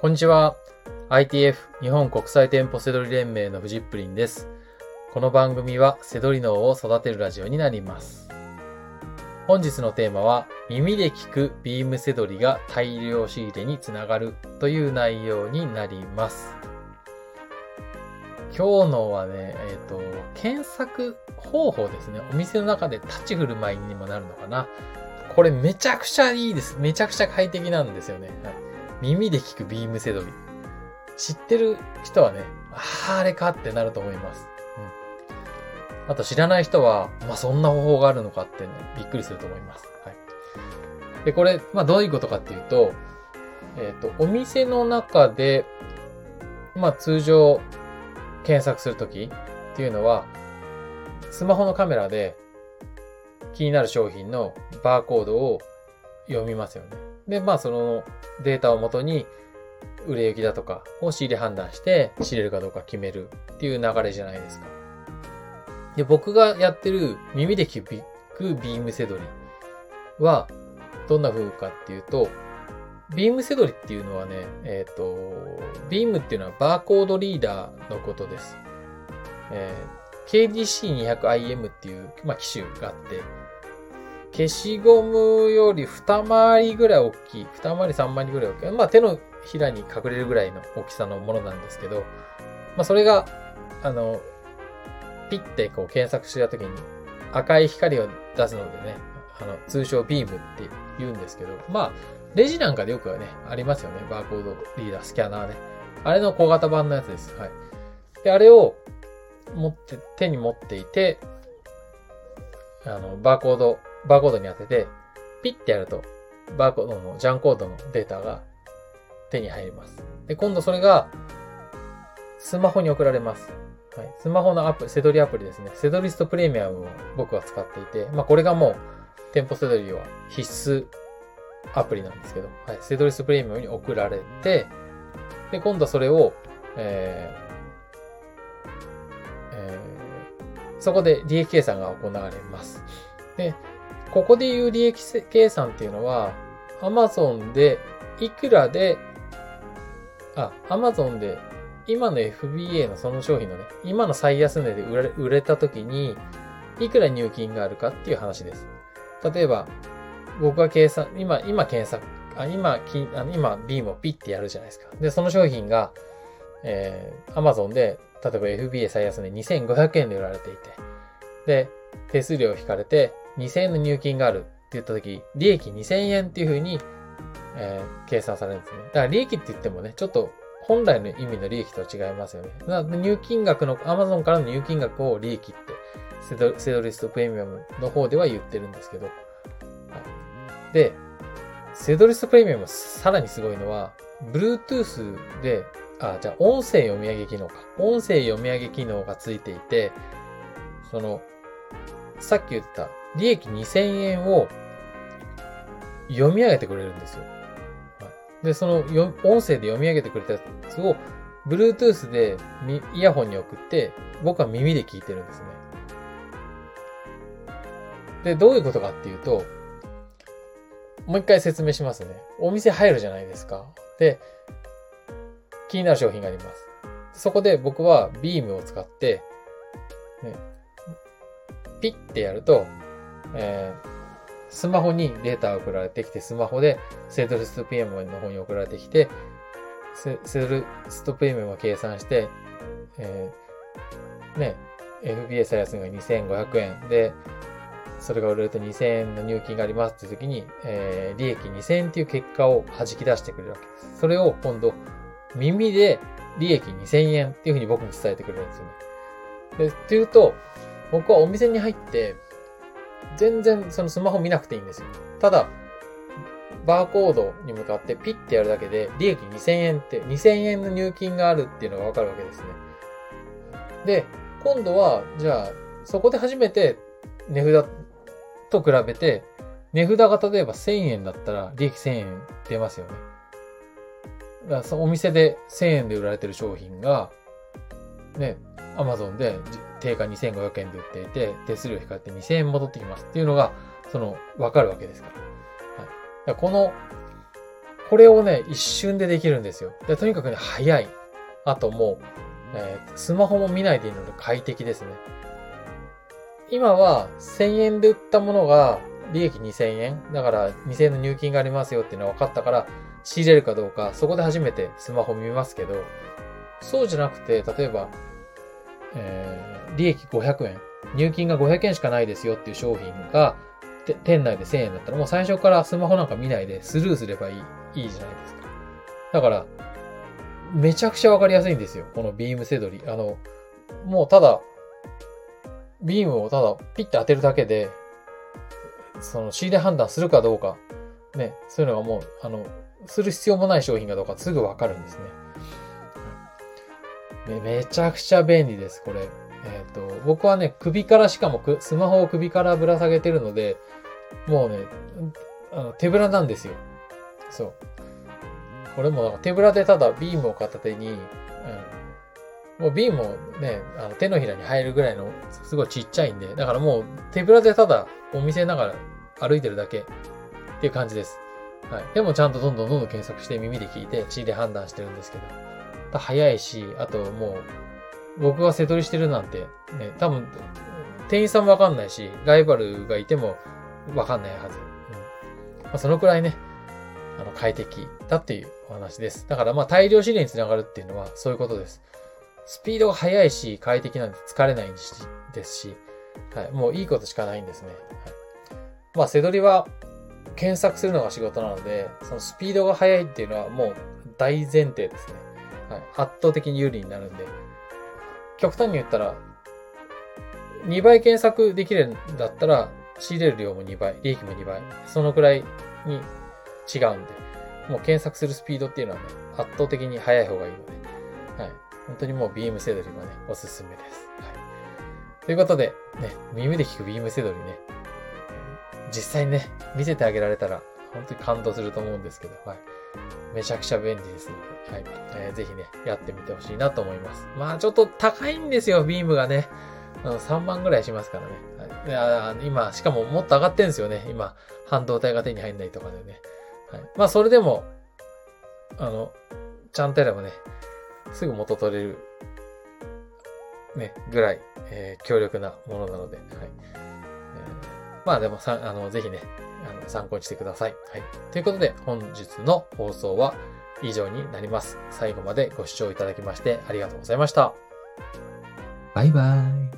こんにちは。ITF 日本国際店舗セドリ連盟のフジップリンです。この番組はセドリ脳を育てるラジオになります。本日のテーマは耳で聞くビームセドリが大量仕入れにつながるという内容になります。今日のはね、えっ、ー、と、検索方法ですね。お店の中で立ち振る舞いにもなるのかな。これめちゃくちゃいいです。めちゃくちゃ快適なんですよね。耳で聞くビームセドリ。知ってる人はね、ああ、れかってなると思います。うん。あと知らない人は、まあ、そんな方法があるのかってね、びっくりすると思います。はい。で、これ、まあ、どういうことかっていうと、えっ、ー、と、お店の中で、まあ、通常、検索するときっていうのは、スマホのカメラで気になる商品のバーコードを読みますよね。で、まあそのデータをもとに売れ行きだとかを仕入れ判断して仕入れるかどうか決めるっていう流れじゃないですか。で、僕がやってる耳で聞くビームセドリはどんな風かっていうと、ビームセドリっていうのはね、えっ、ー、と、ビームっていうのはバーコードリーダーのことです。えー、KDC200IM っていう、まあ、機種があって、消しゴムより二回りぐらい大きい、二回り三回りぐらい大きい、まあ手のひらに隠れるぐらいの大きさのものなんですけど、まあそれが、あの、ピッてこう検索した時に赤い光を出すのでね、あの、通称ビームって言うんですけど、まあ、レジなんかでよくはね、ありますよね。バーコードリーダー、スキャナーね。あれの小型版のやつです。はい。で、あれを持って、手に持っていて、あの、バーコード、バーコードに当てて、ピッてやると、バーコードの、ジャンコードのデータが手に入ります。で、今度それが、スマホに送られます。はい。スマホのアプリ、セドリアプリですね。セドリストプレミアムを僕は使っていて、まあこれがもう、店舗セドリは必須アプリなんですけど、はい、セドリストプレミアムに送られて、で、今度はそれを、えーえー、そこで利益計算が行われます。で、ここでいう利益計算っていうのは、Amazon でいくらで、あ、Amazon で今の FBA のその商品のね、今の最安値で売れ売れた時に、いくら入金があるかっていう話です。例えば、僕が計算、今、今検索、あ今、きあの今、ビームをピッてやるじゃないですか。で、その商品が、えー、Amazon で、例えば FBA 最安値2500円で売られていて、で、手数料を引かれて2000円の入金があるって言った時、利益2000円っていう風に、えー、計算されるんですね。だから利益って言ってもね、ちょっと本来の意味の利益とは違いますよね。だから入金額の、Amazon からの入金額を利益ってセド、セドリストプレミアムの方では言ってるんですけど、はいで、セドリストプレミアムさらにすごいのは、Bluetooth で、あ、じゃあ音声読み上げ機能か。音声読み上げ機能がついていて、その、さっき言った利益2000円を読み上げてくれるんですよ。で、その音声で読み上げてくれたやつを、Bluetooth でイヤホンに送って、僕は耳で聞いてるんですね。で、どういうことかっていうと、もう一回説明しますね。お店入るじゃないですか。で、気になる商品があります。そこで僕はビームを使って、ね、ピッてやると、えー、スマホにデータが送られてきて、スマホでセドルストプレミアムの方に送られてきて、セドルストプレミアムを計算して、えー、ね、FBA 最安が2500円で、それが売れると2000円の入金がありますっていう時に、えー、利益2000円っていう結果を弾き出してくれるわけです。それを今度、耳で利益2000円っていうふうに僕に伝えてくれるんですよね。で、っていうと、僕はお店に入って、全然そのスマホ見なくていいんですよ。ただ、バーコードに向かってピッてやるだけで、利益2000円って、2000円の入金があるっていうのがわかるわけですね。で、今度は、じゃあ、そこで初めて値札と比べて、値札が例えば1000円だったら利益1000円出ますよね。だからそお店で1000円で売られてる商品が、ね、アマゾンで定価2500円で売っていて、手数料引かれて2000円戻ってきますっていうのが、その、わかるわけですから。はい。だからこの、これをね、一瞬でできるんですよ。でとにかくね、早い。あともう、えー、スマホも見ないでいいので快適ですね。今は1000円で売ったものが利益2000円。だから2000円の入金がありますよっていうのは分かったから、仕入れるかどうか、そこで初めてスマホ見ますけど、そうじゃなくて、例えば、えー、利益500円。入金が500円しかないですよっていう商品が、店内で1000円だったらもう最初からスマホなんか見ないでスルーすればいい、いいじゃないですか。だから、めちゃくちゃわかりやすいんですよ。このビームセドリ。あの、もうただ、ビームをただピッて当てるだけで、その仕入れ判断するかどうか、ね、そういうのがもう、あの、する必要もない商品かどうかすぐわかるんですね。めちゃくちゃ便利です、これ。えっ、ー、と、僕はね、首からしかもスマホを首からぶら下げてるので、もうね、あの手ぶらなんですよ。そう。これも手ぶらでただビームを片手に、うん、もうビームをね、あの手のひらに入るぐらいのすごいちっちゃいんで、だからもう手ぶらでただお店ながら歩いてるだけっていう感じです。はい。でもちゃんとどんどんどんどん検索して耳で聞いて血で判断してるんですけど、早いし、あともう僕が背取りしてるなんて、ね、多分店員さんもわかんないし、ライバルがいてもわかんないはず。うんまあ、そのくらいね、あの快適だっていうお話です。だからまあ大量指令につながるっていうのはそういうことです。スピードが速いし、快適なんで疲れないですし、はい、もういいことしかないんですね。はい、まあ、背取りは検索するのが仕事なので、そのスピードが速いっていうのはもう大前提ですね。はい、圧倒的に有利になるんで、極端に言ったら、2倍検索できるんだったら、仕入れる量も2倍、利益も2倍、そのくらいに違うんで、もう検索するスピードっていうのはね、圧倒的に速い方がいいので、はい。本当にもうビームセドリもね、おすすめです。はい。ということで、ね、耳で聞くビームセドリね、実際にね、見せてあげられたら、本当に感動すると思うんですけど、はい。めちゃくちゃ便利ですので、はい。えー、ぜひね、やってみてほしいなと思います。まあ、ちょっと高いんですよ、ビームがね。あの3万ぐらいしますからね。はい、今、しかももっと上がってんですよね。今、半導体が手に入んないとかでね。はい。まあ、それでも、あの、ちゃんとやればね、すぐ元取れる、ね、ぐらい、えー、強力なものなので、はい。えー、まあでもさ、あの、ぜひね、参考にしてください。はい。ということで、本日の放送は以上になります。最後までご視聴いただきましてありがとうございました。バイバイ。